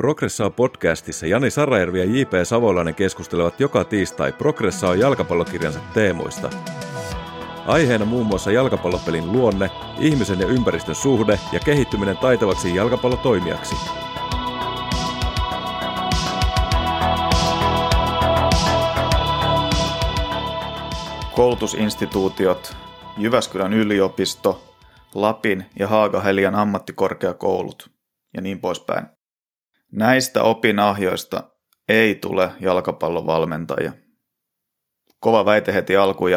Progressa podcastissa Jani Sarajärvi ja J.P. Savolainen keskustelevat joka tiistai Progressa jalkapallokirjansa teemoista. Aiheena muun muassa jalkapallopelin luonne, ihmisen ja ympäristön suhde ja kehittyminen taitavaksi jalkapallotoimijaksi. Koulutusinstituutiot, Jyväskylän yliopisto, Lapin ja Haagahelian ammattikorkeakoulut ja niin poispäin. Näistä opinahjoista ei tule jalkapallovalmentajia. Kova väite heti alkuun.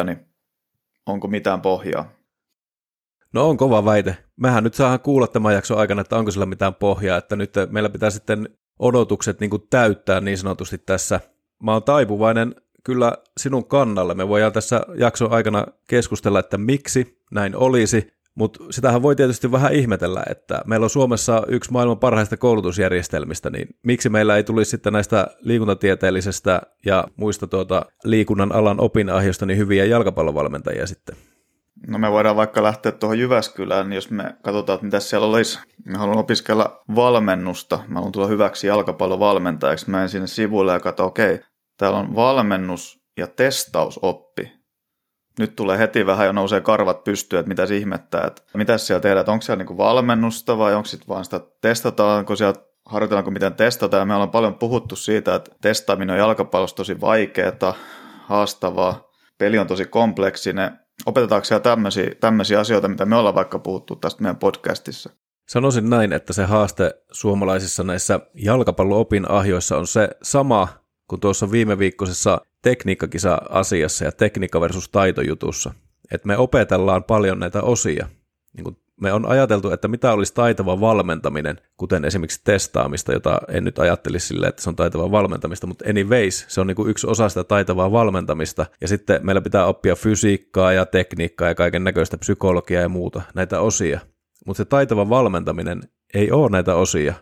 Onko mitään pohjaa? No on kova väite. Mehän nyt saadaan kuulla tämän jakson aikana, että onko sillä mitään pohjaa, että nyt meillä pitää sitten odotukset niin täyttää niin sanotusti tässä. Mä oon taipuvainen kyllä sinun kannalle. Me voidaan tässä jakson aikana keskustella, että miksi näin olisi, mutta sitähän voi tietysti vähän ihmetellä, että meillä on Suomessa yksi maailman parhaista koulutusjärjestelmistä, niin miksi meillä ei tulisi sitten näistä liikuntatieteellisestä ja muista tuota liikunnan alan opinahjoista niin hyviä jalkapallovalmentajia sitten? No me voidaan vaikka lähteä tuohon Jyväskylään, niin jos me katsotaan, että mitä siellä olisi. Mä haluan opiskella valmennusta, mä haluan tulla hyväksi jalkapallovalmentajaksi. Mä en sinne sivuille ja katso, okei, okay, täällä on valmennus ja testausoppi nyt tulee heti vähän jo nousee karvat pystyyn, että mitä ihmettää, että mitä siellä tehdään, että onko siellä niinku valmennusta vai onko sitten vaan sitä testataanko siellä harjoitellaanko miten testata ja me ollaan paljon puhuttu siitä, että testaaminen on jalkapallossa tosi vaikeaa, haastavaa, peli on tosi kompleksinen. Opetetaanko siellä tämmöisiä, tämmöisiä asioita, mitä me ollaan vaikka puhuttu tästä meidän podcastissa? Sanoisin näin, että se haaste suomalaisissa näissä jalkapallo-opin ahjoissa on se sama kuin tuossa viime viikkoisessa tekniikkakisa-asiassa ja tekniikka versus taitojutussa. Että me opetellaan paljon näitä osia. Niin kuin me on ajateltu, että mitä olisi taitava valmentaminen, kuten esimerkiksi testaamista, jota en nyt ajattelisi sille, että se on taitavaa valmentamista, mutta anyways, se on niin kuin yksi osa sitä taitavaa valmentamista. Ja sitten meillä pitää oppia fysiikkaa ja tekniikkaa ja kaiken näköistä psykologiaa ja muuta, näitä osia. Mutta se taitava valmentaminen ei ole näitä osia.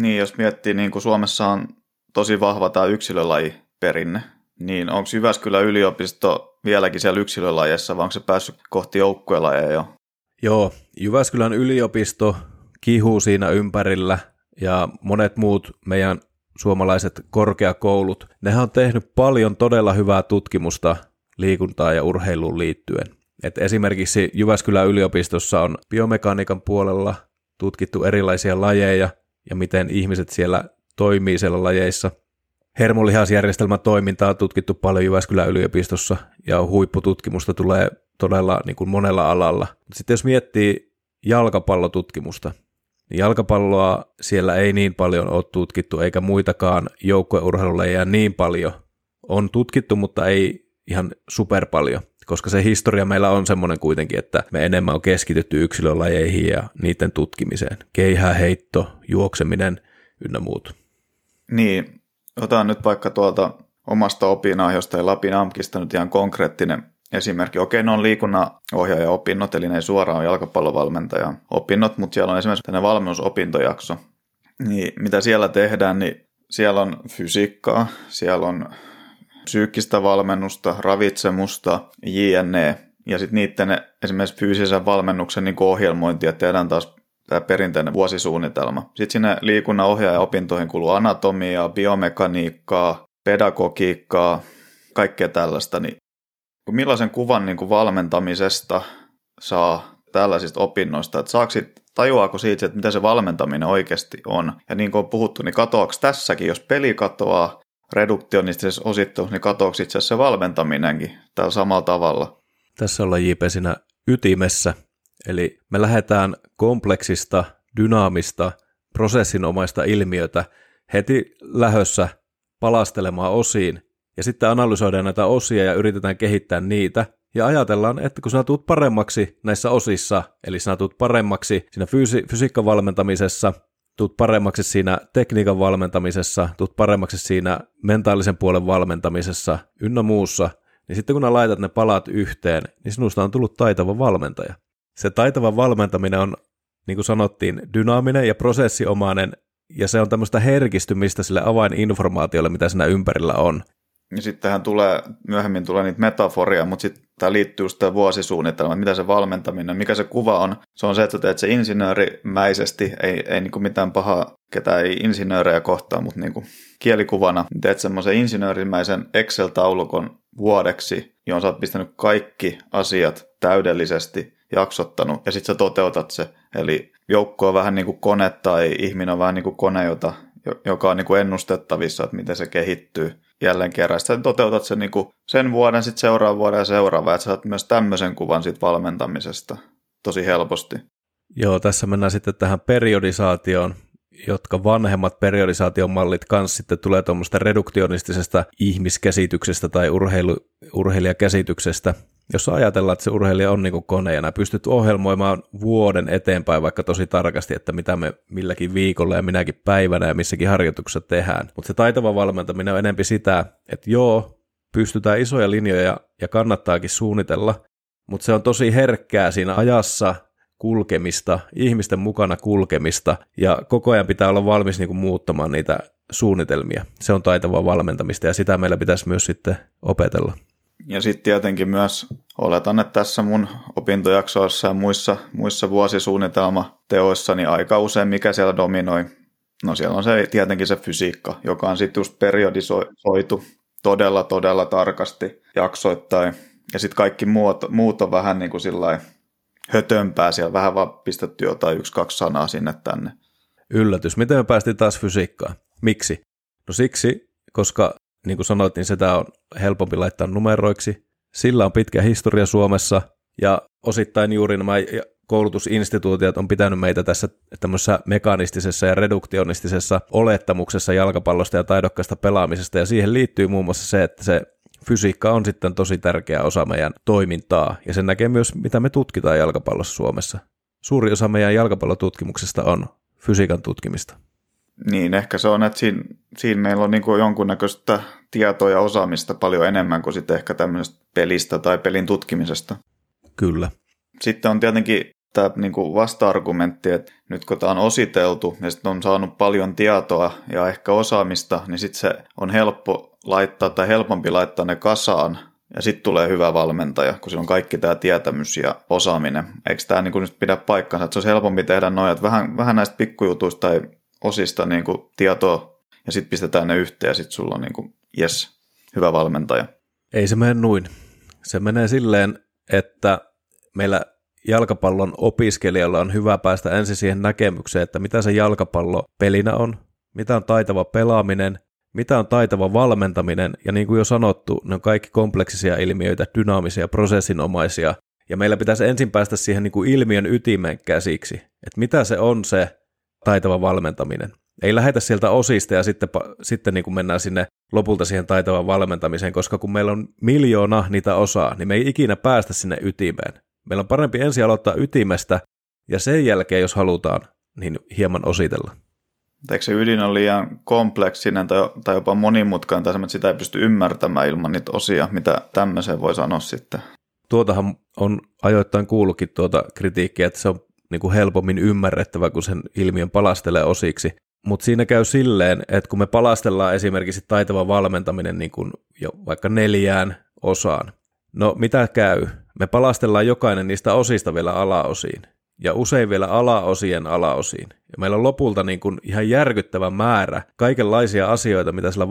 Niin, jos miettii, niin kuin Suomessa on tosi vahva tämä yksilölajiperinne, niin onko Jyväskylän yliopisto vieläkin siellä yksilölajessa, vai onko se päässyt kohti joukkuelajeja jo? Joo, Jyväskylän yliopisto kihuu siinä ympärillä ja monet muut meidän suomalaiset korkeakoulut, nehän on tehnyt paljon todella hyvää tutkimusta liikuntaan ja urheiluun liittyen. Et esimerkiksi Jyväskylän yliopistossa on biomekaniikan puolella tutkittu erilaisia lajeja ja miten ihmiset siellä toimii siellä lajeissa. Hermolihasjärjestelmän toimintaa on tutkittu paljon Jyväskylän yliopistossa ja huippututkimusta tulee todella niin kuin monella alalla. Sitten jos miettii jalkapallotutkimusta, niin jalkapalloa siellä ei niin paljon ole tutkittu, eikä muitakaan joukkueurheilulajeja niin paljon. On tutkittu, mutta ei ihan super paljon, koska se historia meillä on semmoinen kuitenkin, että me enemmän on keskitytty yksilölajeihin ja niiden tutkimiseen. Keihäheitto, juokseminen ynnä muut. Niin, otan nyt vaikka tuolta omasta opinahjosta ja Lapin AMKista nyt ihan konkreettinen esimerkki. Okei, ne on liikunnanohjaaja opinnot, eli ne ei suoraan jalkapallovalmentaja opinnot, mutta siellä on esimerkiksi tänne valmennusopintojakso. Niin, mitä siellä tehdään, niin siellä on fysiikkaa, siellä on psyykkistä valmennusta, ravitsemusta, jne. Ja sitten niiden esimerkiksi fyysisen valmennuksen niin ohjelmointia tehdään taas tämä perinteinen vuosisuunnitelma. Sitten sinne liikunnan ohjaaja-opintoihin kuuluu anatomiaa, biomekaniikkaa, pedagogiikkaa, kaikkea tällaista. Niin millaisen kuvan niin kuin valmentamisesta saa tällaisista opinnoista, että saako sit, tajuaako siitä, että mitä se valmentaminen oikeasti on. Ja niin kuin on puhuttu, niin katoako tässäkin, jos peli katoaa reduktionistisessa osittelussa, niin katoako itse asiassa se valmentaminenkin tällä samalla tavalla. Tässä ollaan JP siinä ytimessä, Eli me lähdetään kompleksista, dynaamista, prosessinomaista ilmiötä heti lähössä palastelemaan osiin, ja sitten analysoidaan näitä osia ja yritetään kehittää niitä, ja ajatellaan, että kun sinä tulet paremmaksi näissä osissa, eli sinä tulet paremmaksi siinä fysi- fysiikkavalmentamisessa, tulet paremmaksi siinä tekniikan valmentamisessa, tulet paremmaksi siinä mentaalisen puolen valmentamisessa ynnä muussa, niin sitten kun laitat ne palat yhteen, niin sinusta on tullut taitava valmentaja se taitava valmentaminen on, niin kuin sanottiin, dynaaminen ja prosessiomainen, ja se on tämmöistä herkistymistä sille avaininformaatiolle, mitä siinä ympärillä on. ja sittenhän tulee, myöhemmin tulee niitä metaforia, mutta sitten tämä liittyy just tämä vuosisuunnitelma, mitä se valmentaminen, mikä se kuva on. Se on se, että teet se insinöörimäisesti, ei, ei niin mitään pahaa, ketä ei insinöörejä kohtaa, mutta niin kielikuvana teet semmoisen insinöörimäisen Excel-taulukon vuodeksi, johon sä oot pistänyt kaikki asiat täydellisesti jaksottanut, ja sitten sä toteutat se. Eli joukko on vähän niin kuin kone tai ihminen on vähän niin kuin kone, jota, joka on niin kuin ennustettavissa, että miten se kehittyy jälleen kerran. Sitten toteutat sen, niin kuin sen vuoden, sitten seuraavan vuoden ja seuraavan, että saat myös tämmöisen kuvan siitä valmentamisesta tosi helposti. Joo, tässä mennään sitten tähän periodisaatioon, jotka vanhemmat periodisaation mallit kanssa sitten tulee tuommoista reduktionistisesta ihmiskäsityksestä tai urheilu, urheilijakäsityksestä, jossa ajatellaan, että se urheilija on niin kuin kone ja pystyt ohjelmoimaan vuoden eteenpäin vaikka tosi tarkasti, että mitä me milläkin viikolla ja minäkin päivänä ja missäkin harjoituksessa tehdään. Mutta se taitava valmentaminen on enempi sitä, että joo, pystytään isoja linjoja ja kannattaakin suunnitella, mutta se on tosi herkkää siinä ajassa kulkemista, ihmisten mukana kulkemista ja koko ajan pitää olla valmis niin muuttamaan niitä suunnitelmia. Se on taitavaa valmentamista ja sitä meillä pitäisi myös sitten opetella. Ja sitten tietenkin myös oletan, että tässä mun opintojaksoissa ja muissa, muissa vuosisuunnitelmateoissa, niin aika usein mikä siellä dominoi. No siellä on se tietenkin se fysiikka, joka on sitten just periodisoitu todella, todella tarkasti jaksoittain. Ja sitten kaikki muut, muut on vähän niin kuin sillä hötömpää, siellä vähän vaan pistetty jotain yksi, kaksi sanaa sinne tänne. Yllätys. Miten me päästiin taas fysiikkaan? Miksi? No siksi, koska niin kuin sanoit, niin sitä on helpompi laittaa numeroiksi. Sillä on pitkä historia Suomessa ja osittain juuri nämä koulutusinstituutiot on pitänyt meitä tässä tämmöisessä mekanistisessa ja reduktionistisessa olettamuksessa jalkapallosta ja taidokkaasta pelaamisesta, ja siihen liittyy muun muassa se, että se fysiikka on sitten tosi tärkeä osa meidän toimintaa, ja sen näkee myös, mitä me tutkitaan jalkapallossa Suomessa. Suuri osa meidän jalkapallotutkimuksesta on fysiikan tutkimista. Niin, ehkä se on, että siinä, siinä meillä on niin kuin jonkunnäköistä tietoa ja osaamista paljon enemmän kuin sitten ehkä tämmöisestä pelistä tai pelin tutkimisesta. Kyllä. Sitten on tietenkin tämä niin kuin vasta-argumentti, että nyt kun tämä on ositeltu ja sitten on saanut paljon tietoa ja ehkä osaamista, niin sitten se on helppo laittaa tai helpompi laittaa ne kasaan ja sitten tulee hyvä valmentaja, kun sillä on kaikki tämä tietämys ja osaaminen. Eikö tämä niin nyt pidä paikkansa, että se olisi helpompi tehdä noin, että vähän, vähän näistä pikkujutuista tai osista niin kuin tietoa ja sitten pistetään ne yhteen ja sitten sulla on niin kuin, yes, hyvä valmentaja. Ei se mene noin. Se menee silleen, että meillä jalkapallon opiskelijalla on hyvä päästä ensin siihen näkemykseen, että mitä se jalkapallo pelinä on, mitä on taitava pelaaminen, mitä on taitava valmentaminen, ja niin kuin jo sanottu, ne on kaikki kompleksisia ilmiöitä, dynaamisia, prosessinomaisia, ja meillä pitäisi ensin päästä siihen niin kuin ilmiön ytimeen käsiksi, että mitä se on se taitava valmentaminen. Ei lähetä sieltä osista ja sitten, sitten niin kuin mennään sinne lopulta siihen taitavan valmentamiseen, koska kun meillä on miljoona niitä osaa, niin me ei ikinä päästä sinne ytimeen. Meillä on parempi ensin aloittaa ytimestä ja sen jälkeen, jos halutaan, niin hieman ositella. Eikö se ydin on liian kompleksinen tai, tai jopa monimutkainen, tai että sitä ei pysty ymmärtämään ilman niitä osia, mitä tämmöiseen voi sanoa sitten? Tuotahan on ajoittain kuullutkin tuota kritiikkiä, että se on niin kuin helpommin ymmärrettävä, kun sen ilmiön palastelee osiksi. Mutta siinä käy silleen, että kun me palastellaan esimerkiksi taitava valmentaminen niin kuin jo vaikka neljään osaan, no mitä käy? Me palastellaan jokainen niistä osista vielä alaosiin ja usein vielä alaosien alaosiin. Ja meillä on lopulta niin kuin ihan järkyttävä määrä kaikenlaisia asioita, mitä sillä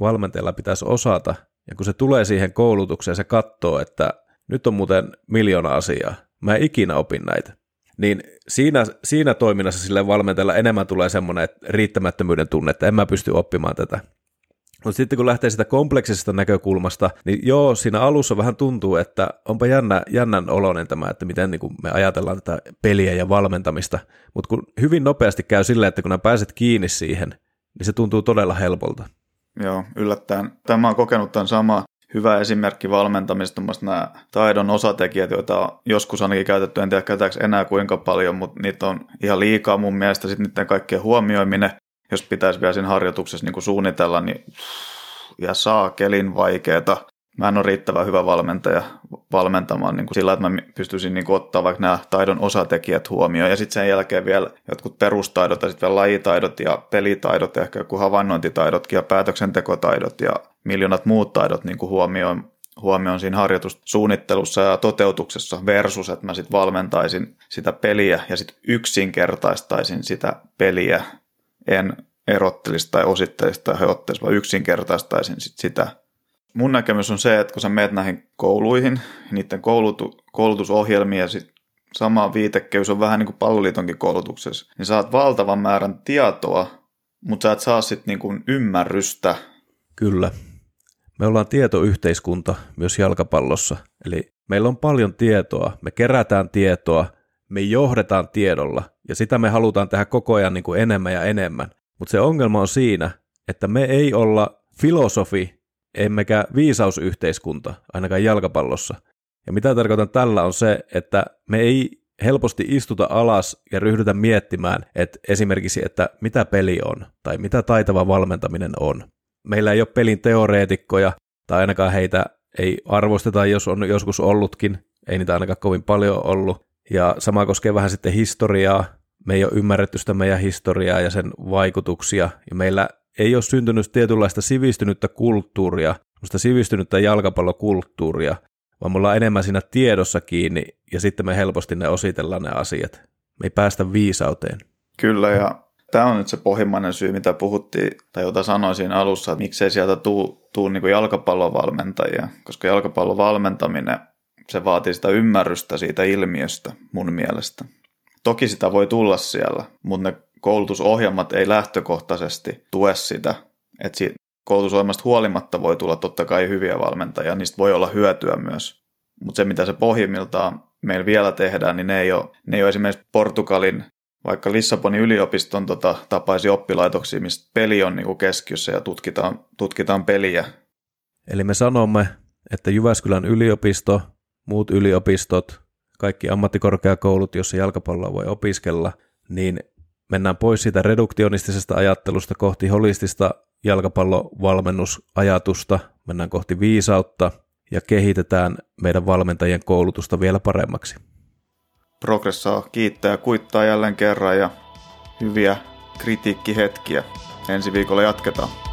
valmentajalla pitäisi osata. Ja kun se tulee siihen koulutukseen, se katsoo, että nyt on muuten miljoona asiaa. Mä en ikinä opin näitä niin siinä, siinä toiminnassa sille valmentajalla enemmän tulee semmoinen riittämättömyyden tunne, että en mä pysty oppimaan tätä. Mutta sitten kun lähtee sitä kompleksisesta näkökulmasta, niin joo, siinä alussa vähän tuntuu, että onpa jännä, jännän oloinen tämä, että miten niin me ajatellaan tätä peliä ja valmentamista. Mutta kun hyvin nopeasti käy silleen, että kun nämä pääset kiinni siihen, niin se tuntuu todella helpolta. Joo, yllättäen. Tämä on kokenut tämän sama hyvä esimerkki valmentamista, nämä taidon osatekijät, joita on joskus ainakin käytetty, en tiedä käytetäänkö enää kuinka paljon, mutta niitä on ihan liikaa mun mielestä, sitten niiden kaikkien huomioiminen, jos pitäisi vielä siinä harjoituksessa niin suunnitella, niin ja saa kelin vaikeeta. Mä en ole riittävän hyvä valmentaja valmentamaan niin kuin sillä, että mä pystyisin niin kuin ottaa vaikka nämä taidon osatekijät huomioon. Ja sitten sen jälkeen vielä jotkut perustaidot ja sitten vielä lajitaidot ja pelitaidot ja ehkä joku havainnointitaidotkin ja päätöksentekotaidot ja miljoonat muut taidot niin kuin huomioon, huomioon siinä harjoitussuunnittelussa ja toteutuksessa versus, että mä sitten valmentaisin sitä peliä ja sitten yksinkertaistaisin sitä peliä. En erottelisi tai osittelisi tai heottelisi, vaan yksinkertaistaisin sit sitä. Mun näkemys on se, että kun sä meet näihin kouluihin, niiden koulutu, koulutusohjelmia ja sit sama viitekeys on vähän niin kuin palloliitonkin koulutuksessa, niin saat valtavan määrän tietoa, mutta sä et saa sitten niin kuin ymmärrystä. Kyllä. Me ollaan tietoyhteiskunta myös jalkapallossa, eli meillä on paljon tietoa, me kerätään tietoa, me johdetaan tiedolla, ja sitä me halutaan tehdä koko ajan niin kuin enemmän ja enemmän. Mutta se ongelma on siinä, että me ei olla filosofi, emmekä viisausyhteiskunta, ainakaan jalkapallossa. Ja mitä tarkoitan tällä on se, että me ei helposti istuta alas ja ryhdytä miettimään, että esimerkiksi, että mitä peli on tai mitä taitava valmentaminen on. Meillä ei ole pelin teoreetikkoja tai ainakaan heitä ei arvosteta, jos on joskus ollutkin, ei niitä ainakaan kovin paljon ollut. Ja sama koskee vähän sitten historiaa. Me ei ole ymmärretty sitä meidän historiaa ja sen vaikutuksia. Ja meillä ei ole syntynyt tietynlaista sivistynyttä kulttuuria, sitä sivistynyttä jalkapallokulttuuria, vaan me ollaan enemmän siinä tiedossa kiinni ja sitten me helposti ne ositellaan ne asiat. Me ei päästä viisauteen. Kyllä ja tämä on nyt se pohjimmainen syy, mitä puhuttiin tai jota sanoin siinä alussa, että miksei sieltä tuu, tuu niin jalkapallovalmentajia, koska jalkapallon valmentaminen se vaatii sitä ymmärrystä siitä ilmiöstä mun mielestä. Toki sitä voi tulla siellä, mutta ne koulutusohjelmat ei lähtökohtaisesti tue sitä. Että koulutusohjelmasta huolimatta voi tulla totta kai hyviä valmentajia, niistä voi olla hyötyä myös. Mutta se, mitä se pohjimmiltaan meillä vielä tehdään, niin ne ei ole, ne ei ole esimerkiksi Portugalin, vaikka Lissabonin yliopiston tota, tapaisi oppilaitoksia, mistä peli on niin keskiössä ja tutkitaan, tutkitaan peliä. Eli me sanomme, että Jyväskylän yliopisto, muut yliopistot, kaikki ammattikorkeakoulut, joissa jalkapalloa voi opiskella, niin mennään pois siitä reduktionistisesta ajattelusta kohti holistista jalkapallovalmennusajatusta, mennään kohti viisautta ja kehitetään meidän valmentajien koulutusta vielä paremmaksi. Progressaa kiittää ja kuittaa jälleen kerran ja hyviä kritiikkihetkiä. Ensi viikolla jatketaan.